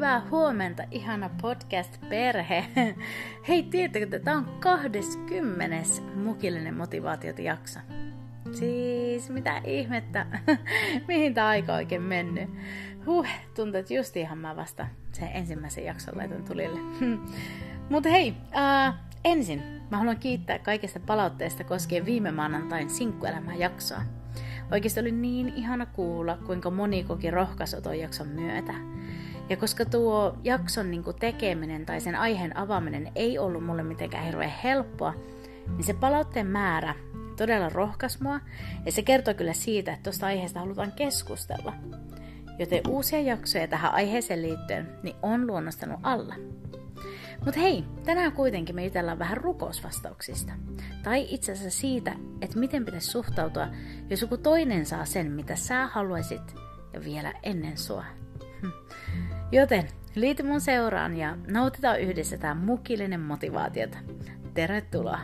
hyvää huomenta, ihana podcast-perhe. Hei, tiedättekö, että tämä on 20. mukillinen motivaatiota jakso. Siis mitä ihmettä, mihin tämä aika oikein mennyt. Huh, tuntuu, että just ihan mä vasta sen ensimmäisen jakson laitan tulille. Mutta hei, uh, ensin mä haluan kiittää kaikesta palautteesta koskien viime maanantain sinkkuelämää jaksoa. Oikeasti oli niin ihana kuulla, kuinka moni koki rohkaisu tuon jakson myötä. Ja koska tuo jakson niin tekeminen tai sen aiheen avaaminen ei ollut mulle mitenkään hirveän helppoa, niin se palautteen määrä todella rohkas mua, ja se kertoo kyllä siitä, että tuosta aiheesta halutaan keskustella. Joten uusia jaksoja tähän aiheeseen liittyen niin on luonnostanut alla. Mutta hei, tänään kuitenkin me jutellaan vähän rukousvastauksista. Tai itse asiassa siitä, että miten pitäisi suhtautua, jos joku toinen saa sen, mitä sä haluaisit, ja vielä ennen sua. Hm. Joten liity mun seuraan ja nautitaan yhdessä tämä mukillinen motivaatiota. Tervetuloa!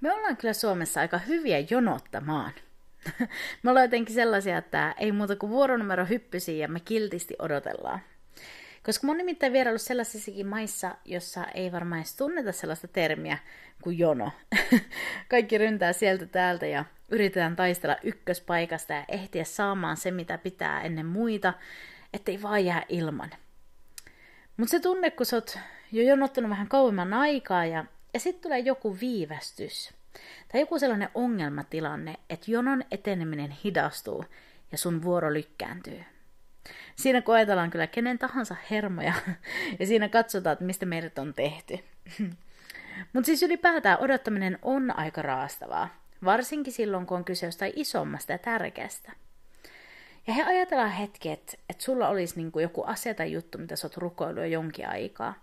Me ollaan kyllä Suomessa aika hyviä jonottamaan. me ollaan jotenkin sellaisia, että ei muuta kuin vuoronumero hyppysiin ja me kiltisti odotellaan. Koska mä oon nimittäin vieraillut sellaisissakin maissa, jossa ei varmaan edes tunneta sellaista termiä kuin jono. Kaikki ryntää sieltä täältä ja yritetään taistella ykköspaikasta ja ehtiä saamaan se, mitä pitää ennen muita, ettei vaan jää ilman. Mutta se tunne, kun sä oot jo jonottanut vähän kauemman aikaa ja, ja sitten tulee joku viivästys tai joku sellainen ongelmatilanne, että jonon eteneminen hidastuu ja sun vuoro lykkääntyy. Siinä koetellaan kyllä kenen tahansa hermoja ja siinä katsotaan, että mistä meidät on tehty. Mutta siis ylipäätään odottaminen on aika raastavaa, varsinkin silloin kun on kyse jostain isommasta ja tärkeästä. Ja he ajatellaan hetki, että, että sulla olisi niin kuin joku asia tai juttu, mitä sä oot rukoillut jo jonkin aikaa.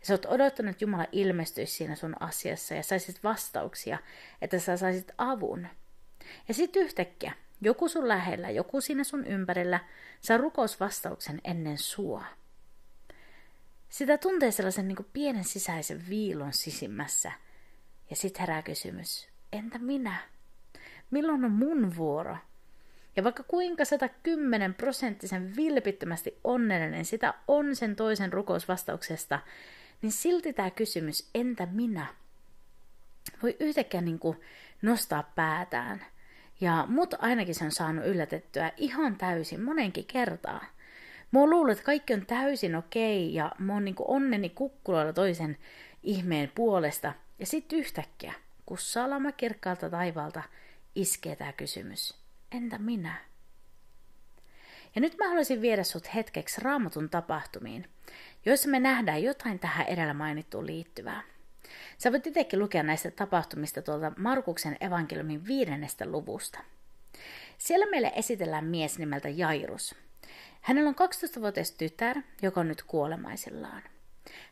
Ja sä oot odottanut, että Jumala ilmestyisi siinä sun asiassa ja saisit vastauksia, että sä saisit avun. Ja sitten yhtäkkiä joku sun lähellä, joku siinä sun ympärillä saa rukousvastauksen ennen sua. Sitä tuntee sellaisen niin pienen sisäisen viilon sisimmässä. Ja sitten herää kysymys, entä minä? Milloin on mun vuoro? Ja vaikka kuinka 110 prosenttisen vilpittömästi onnellinen sitä on sen toisen rukousvastauksesta, niin silti tämä kysymys, entä minä, voi yhtäkkiä niin kuin nostaa päätään. Ja mut ainakin se on saanut yllätettyä ihan täysin monenkin kertaa. Mä luullut, että kaikki on täysin okei ja mä oon niin onneni kukkuloilla toisen ihmeen puolesta. Ja sitten yhtäkkiä, kun salama kirkkaalta taivaalta iskee tämä kysymys. Entä minä? Ja nyt mä haluaisin viedä sut hetkeksi raamatun tapahtumiin, joissa me nähdään jotain tähän edellä mainittuun liittyvää. Sä voit itsekin lukea näistä tapahtumista tuolta Markuksen evankeliumin viidennestä luvusta. Siellä meille esitellään mies nimeltä Jairus. Hänellä on 12-vuotias tytär, joka on nyt kuolemaisillaan.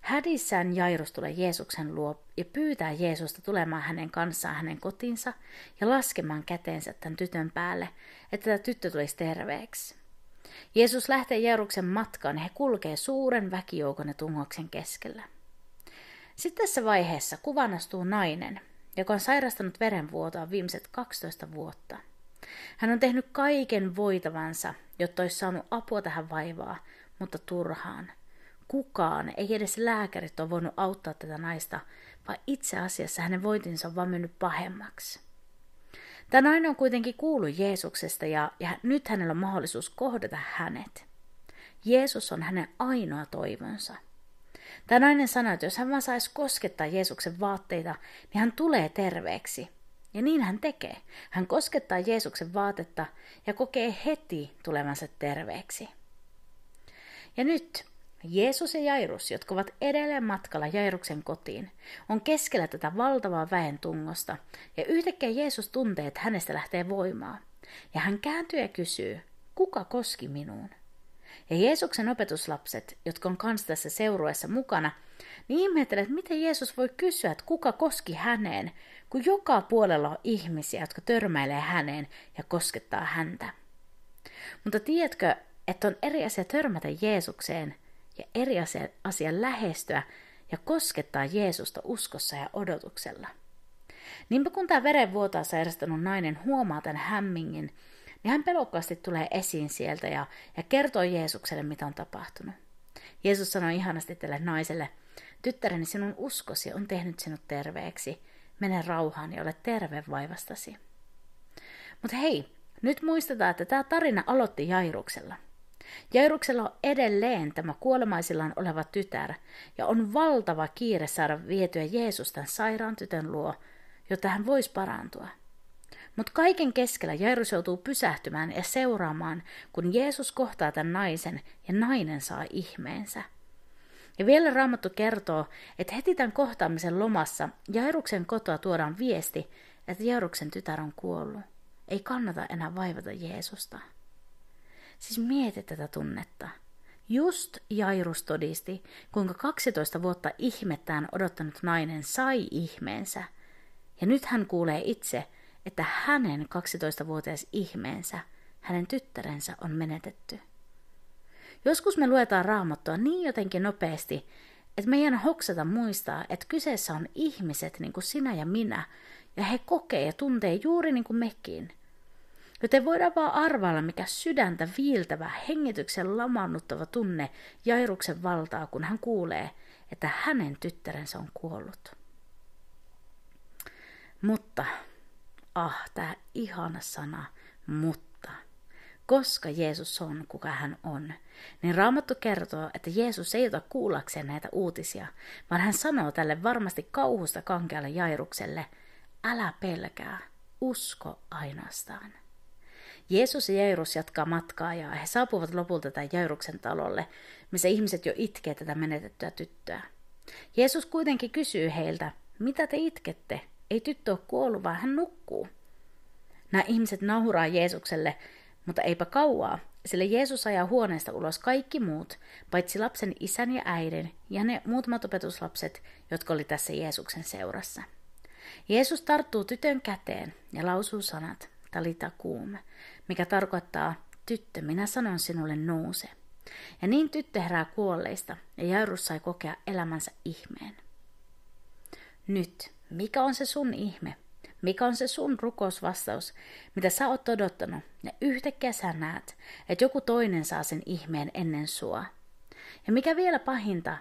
Hädissään Jairus tulee Jeesuksen luo ja pyytää Jeesusta tulemaan hänen kanssaan hänen kotinsa ja laskemaan käteensä tämän tytön päälle, että tämä tyttö tulisi terveeksi. Jeesus lähtee Jairuksen matkaan ja he kulkee suuren väkijoukon ja tungoksen keskellä. Sitten tässä vaiheessa kuvan astuu nainen, joka on sairastanut verenvuotoa viimeiset 12 vuotta. Hän on tehnyt kaiken voitavansa, jotta olisi saanut apua tähän vaivaan, mutta turhaan. Kukaan, ei edes lääkärit ole voinut auttaa tätä naista, vaan itse asiassa hänen voitinsa on vaan mennyt pahemmaksi. Tämä nainen on kuitenkin kuullut Jeesuksesta ja, ja nyt hänellä on mahdollisuus kohdata hänet. Jeesus on hänen ainoa toivonsa. Tämä nainen sanoi, että jos hän vaan saisi koskettaa Jeesuksen vaatteita, niin hän tulee terveeksi. Ja niin hän tekee. Hän koskettaa Jeesuksen vaatetta ja kokee heti tulevansa terveeksi. Ja nyt Jeesus ja Jairus, jotka ovat edelleen matkalla Jairuksen kotiin, on keskellä tätä valtavaa väen tungosta, ja yhtäkkiä Jeesus tuntee, että hänestä lähtee voimaa. Ja hän kääntyy ja kysyy, kuka koski minuun? Ja Jeesuksen opetuslapset, jotka on kanssa tässä seurueessa mukana, niin ihmettelee, että miten Jeesus voi kysyä, että kuka koski häneen, kun joka puolella on ihmisiä, jotka törmäilee häneen ja koskettaa häntä. Mutta tiedätkö, että on eri asia törmätä Jeesukseen ja eri asia, asia lähestyä ja koskettaa Jeesusta uskossa ja odotuksella. Niinpä kun tämä verenvuotaa sairastanut nainen huomaa tämän hämmingin, hän pelokkaasti tulee esiin sieltä ja, ja kertoo Jeesukselle, mitä on tapahtunut. Jeesus sanoi ihanasti tälle naiselle, tyttäreni sinun uskosi on tehnyt sinut terveeksi, mene rauhaan ja ole terve vaivastasi. Mutta hei, nyt muistetaan, että tämä tarina aloitti Jairuksella. Jairuksella on edelleen tämä kuolemaisillaan oleva tytär, ja on valtava kiire saada vietyä Jeesus tämän sairaan tytön luo, jotta hän voisi parantua. Mutta kaiken keskellä Jairus joutuu pysähtymään ja seuraamaan, kun Jeesus kohtaa tämän naisen ja nainen saa ihmeensä. Ja vielä Raamattu kertoo, että heti tämän kohtaamisen lomassa Jairuksen kotoa tuodaan viesti, että Jairuksen tytär on kuollut. Ei kannata enää vaivata Jeesusta. Siis mieti tätä tunnetta. Just Jairus todisti, kuinka 12 vuotta ihmettään odottanut nainen sai ihmeensä. Ja nyt hän kuulee itse, että hänen 12-vuotias ihmeensä, hänen tyttärensä on menetetty. Joskus me luetaan raamattua niin jotenkin nopeasti, että meidän hoksata muistaa, että kyseessä on ihmiset niin kuin sinä ja minä, ja he kokee ja tuntee juuri niin kuin mekin. Joten voidaan vaan arvailla, mikä sydäntä viiltävä, hengityksen lamannuttava tunne Jairuksen valtaa, kun hän kuulee, että hänen tyttärensä on kuollut. Mutta, ah, tämä ihana sana, mutta, koska Jeesus on, kuka hän on, niin Raamattu kertoo, että Jeesus ei ota kuullakseen näitä uutisia, vaan hän sanoo tälle varmasti kauhusta kankealle Jairukselle, älä pelkää, usko ainoastaan. Jeesus ja Jairus jatkaa matkaa ja he saapuvat lopulta tämän Jairuksen talolle, missä ihmiset jo itkee tätä menetettyä tyttöä. Jeesus kuitenkin kysyy heiltä, mitä te itkette? Ei tyttö ole kuollut, vaan hän nukkuu. Nämä ihmiset nauraa Jeesukselle, mutta eipä kauaa, sillä Jeesus ajaa huoneesta ulos kaikki muut, paitsi lapsen isän ja äidin ja ne muutamat opetuslapset, jotka oli tässä Jeesuksen seurassa. Jeesus tarttuu tytön käteen ja lausuu sanat, talita kuume, mikä tarkoittaa, tyttö, minä sanon sinulle nouse. Ja niin tyttö herää kuolleista, ja Jairus sai kokea elämänsä ihmeen. Nyt, mikä on se sun ihme? Mikä on se sun rukousvastaus, mitä sä oot odottanut, ja yhtäkkiä sä näet, että joku toinen saa sen ihmeen ennen sua. Ja mikä vielä pahinta,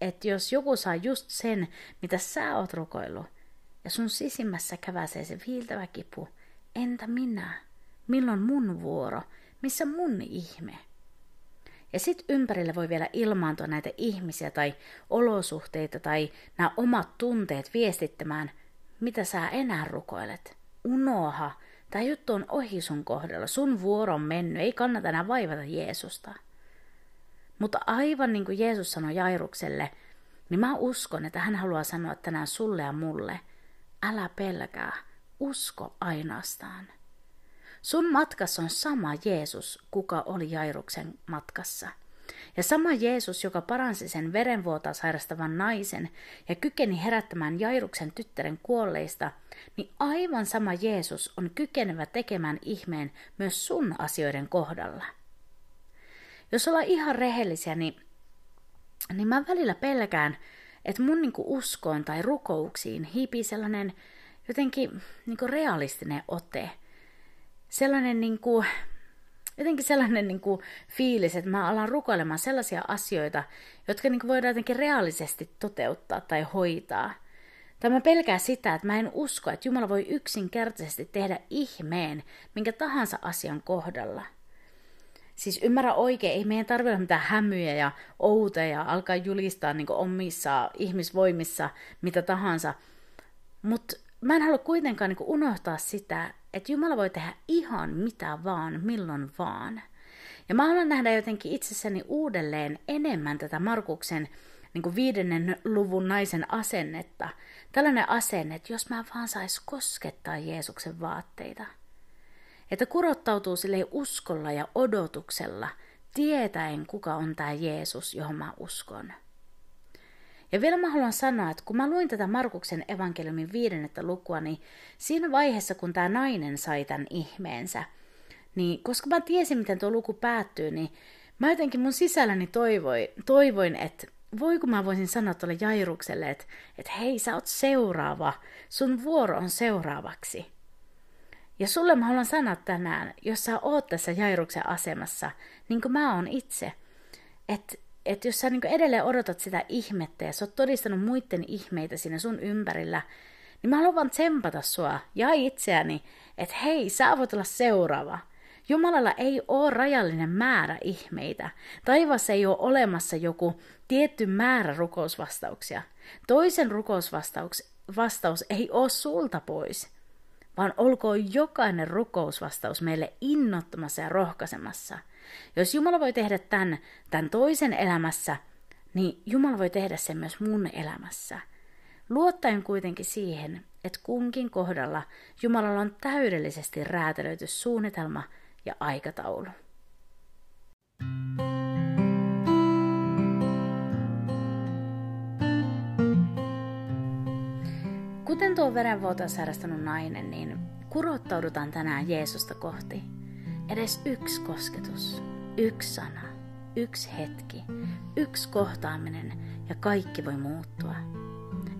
että jos joku saa just sen, mitä sä oot rukoillut, ja sun sisimmässä käväsee se viiltävä kipu, entä minä? Milloin mun vuoro? Missä mun ihme? Ja sitten ympärille voi vielä ilmaantua näitä ihmisiä tai olosuhteita tai nämä omat tunteet viestittämään, mitä sä enää rukoilet. Unoha, tämä juttu on ohi sun kohdalla, sun vuoro on mennyt, ei kannata enää vaivata Jeesusta. Mutta aivan niin kuin Jeesus sanoi Jairukselle, niin mä uskon, että hän haluaa sanoa tänään sulle ja mulle, älä pelkää, usko ainoastaan. Sun matkassa on sama Jeesus, kuka oli Jairuksen matkassa. Ja sama Jeesus, joka paransi sen verenvuotaa sairastavan naisen ja kykeni herättämään Jairuksen tyttären kuolleista, niin aivan sama Jeesus on kykenevä tekemään ihmeen myös sun asioiden kohdalla. Jos ollaan ihan rehellisiä, niin, niin mä välillä pelkään, että mun niinku uskoon tai rukouksiin hiipii sellainen jotenkin niinku realistinen ote – sellainen niin kuin, jotenkin sellainen niin kuin fiilis, että mä alan rukoilemaan sellaisia asioita, jotka niin kuin voidaan jotenkin reaalisesti toteuttaa tai hoitaa. Tai mä pelkään sitä, että mä en usko, että Jumala voi yksinkertaisesti tehdä ihmeen minkä tahansa asian kohdalla. Siis ymmärrä oikein, ei meidän tarvitse mitään hämyjä ja outeja ja alkaa julistaa niin omissa ihmisvoimissa mitä tahansa. Mutta mä en halua kuitenkaan niin unohtaa sitä, että Jumala voi tehdä ihan mitä vaan, milloin vaan. Ja mä haluan nähdä jotenkin itsessäni uudelleen enemmän tätä Markuksen niin kuin viidennen luvun naisen asennetta. Tällainen asenne, että jos mä vaan sais koskettaa Jeesuksen vaatteita. Että kurottautuu sille uskolla ja odotuksella, tietäen kuka on tämä Jeesus, johon mä uskon. Ja vielä mä haluan sanoa, että kun mä luin tätä Markuksen evankeliumin viidennettä lukua, niin siinä vaiheessa, kun tämä nainen sai tämän ihmeensä, niin koska mä tiesin, miten tuo luku päättyy, niin mä jotenkin mun sisälläni toivoin, toivoin että voi kun mä voisin sanoa tuolle Jairukselle, että, että hei, sä oot seuraava, sun vuoro on seuraavaksi. Ja sulle mä haluan sanoa tänään, jos sä oot tässä Jairuksen asemassa, niin kuin mä oon itse, että että jos sä niin edelleen odotat sitä ihmettä ja sä oot todistanut muiden ihmeitä siinä sun ympärillä, niin mä haluan vaan tsempata sua ja itseäni, että hei, sä voit olla seuraava. Jumalalla ei ole rajallinen määrä ihmeitä. Taivassa ei ole olemassa joku tietty määrä rukousvastauksia. Toisen rukousvastaus vastaus ei ole sulta pois, vaan olkoon jokainen rukousvastaus meille innottamassa ja rohkaisemassa – jos Jumala voi tehdä tämän, tämän toisen elämässä, niin Jumala voi tehdä sen myös mun elämässä. Luottaen kuitenkin siihen, että kunkin kohdalla Jumalalla on täydellisesti räätälöity suunnitelma ja aikataulu. Kuten tuo verenvuotoa sairastanut nainen, niin kurottaudutaan tänään Jeesusta kohti – Edes yksi kosketus, yksi sana, yksi hetki, yksi kohtaaminen ja kaikki voi muuttua.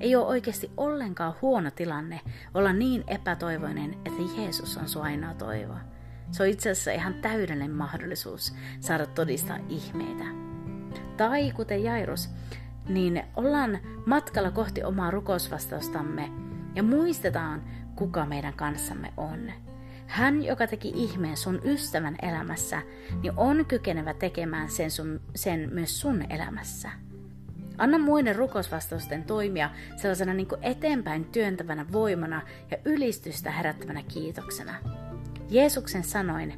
Ei ole oikeasti ollenkaan huono tilanne olla niin epätoivoinen, että Jeesus on sun ainoa toivo. Se on itse asiassa ihan täydellinen mahdollisuus saada todistaa ihmeitä. Tai kuten Jairus, niin ollaan matkalla kohti omaa rukousvastaustamme ja muistetaan, kuka meidän kanssamme on. Hän, joka teki ihmeen sun ystävän elämässä, niin on kykenevä tekemään sen, sun, sen myös sun elämässä. Anna muiden rukousvastausten toimia sellaisena niin kuin eteenpäin työntävänä voimana ja ylistystä herättävänä kiitoksena. Jeesuksen sanoin,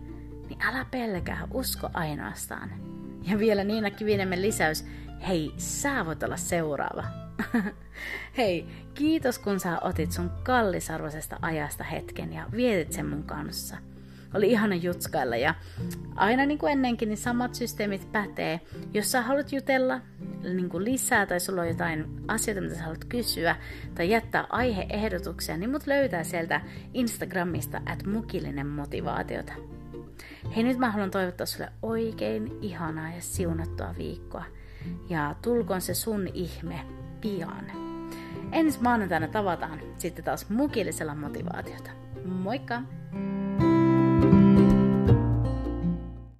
niin älä pelkää, usko ainoastaan. Ja vielä Niina Kivinemen lisäys, hei, sä voit olla seuraava. Hei, kiitos kun sä otit sun kallisarvoisesta ajasta hetken ja vietit sen mun kanssa. Oli ihana jutskailla ja aina niin kuin ennenkin, niin samat systeemit pätee. Jos sä haluat jutella niin kuin lisää tai sulla on jotain asioita, mitä sä haluat kysyä tai jättää aiheehdotuksia, niin mut löytää sieltä Instagramista at mukillinen motivaatiota. Hei, nyt mä haluan toivottaa sulle oikein ihanaa ja siunattua viikkoa. Ja tulkoon se sun ihme pian. Ensi maanantaina tavataan sitten taas mukillisella motivaatiota. Moikka!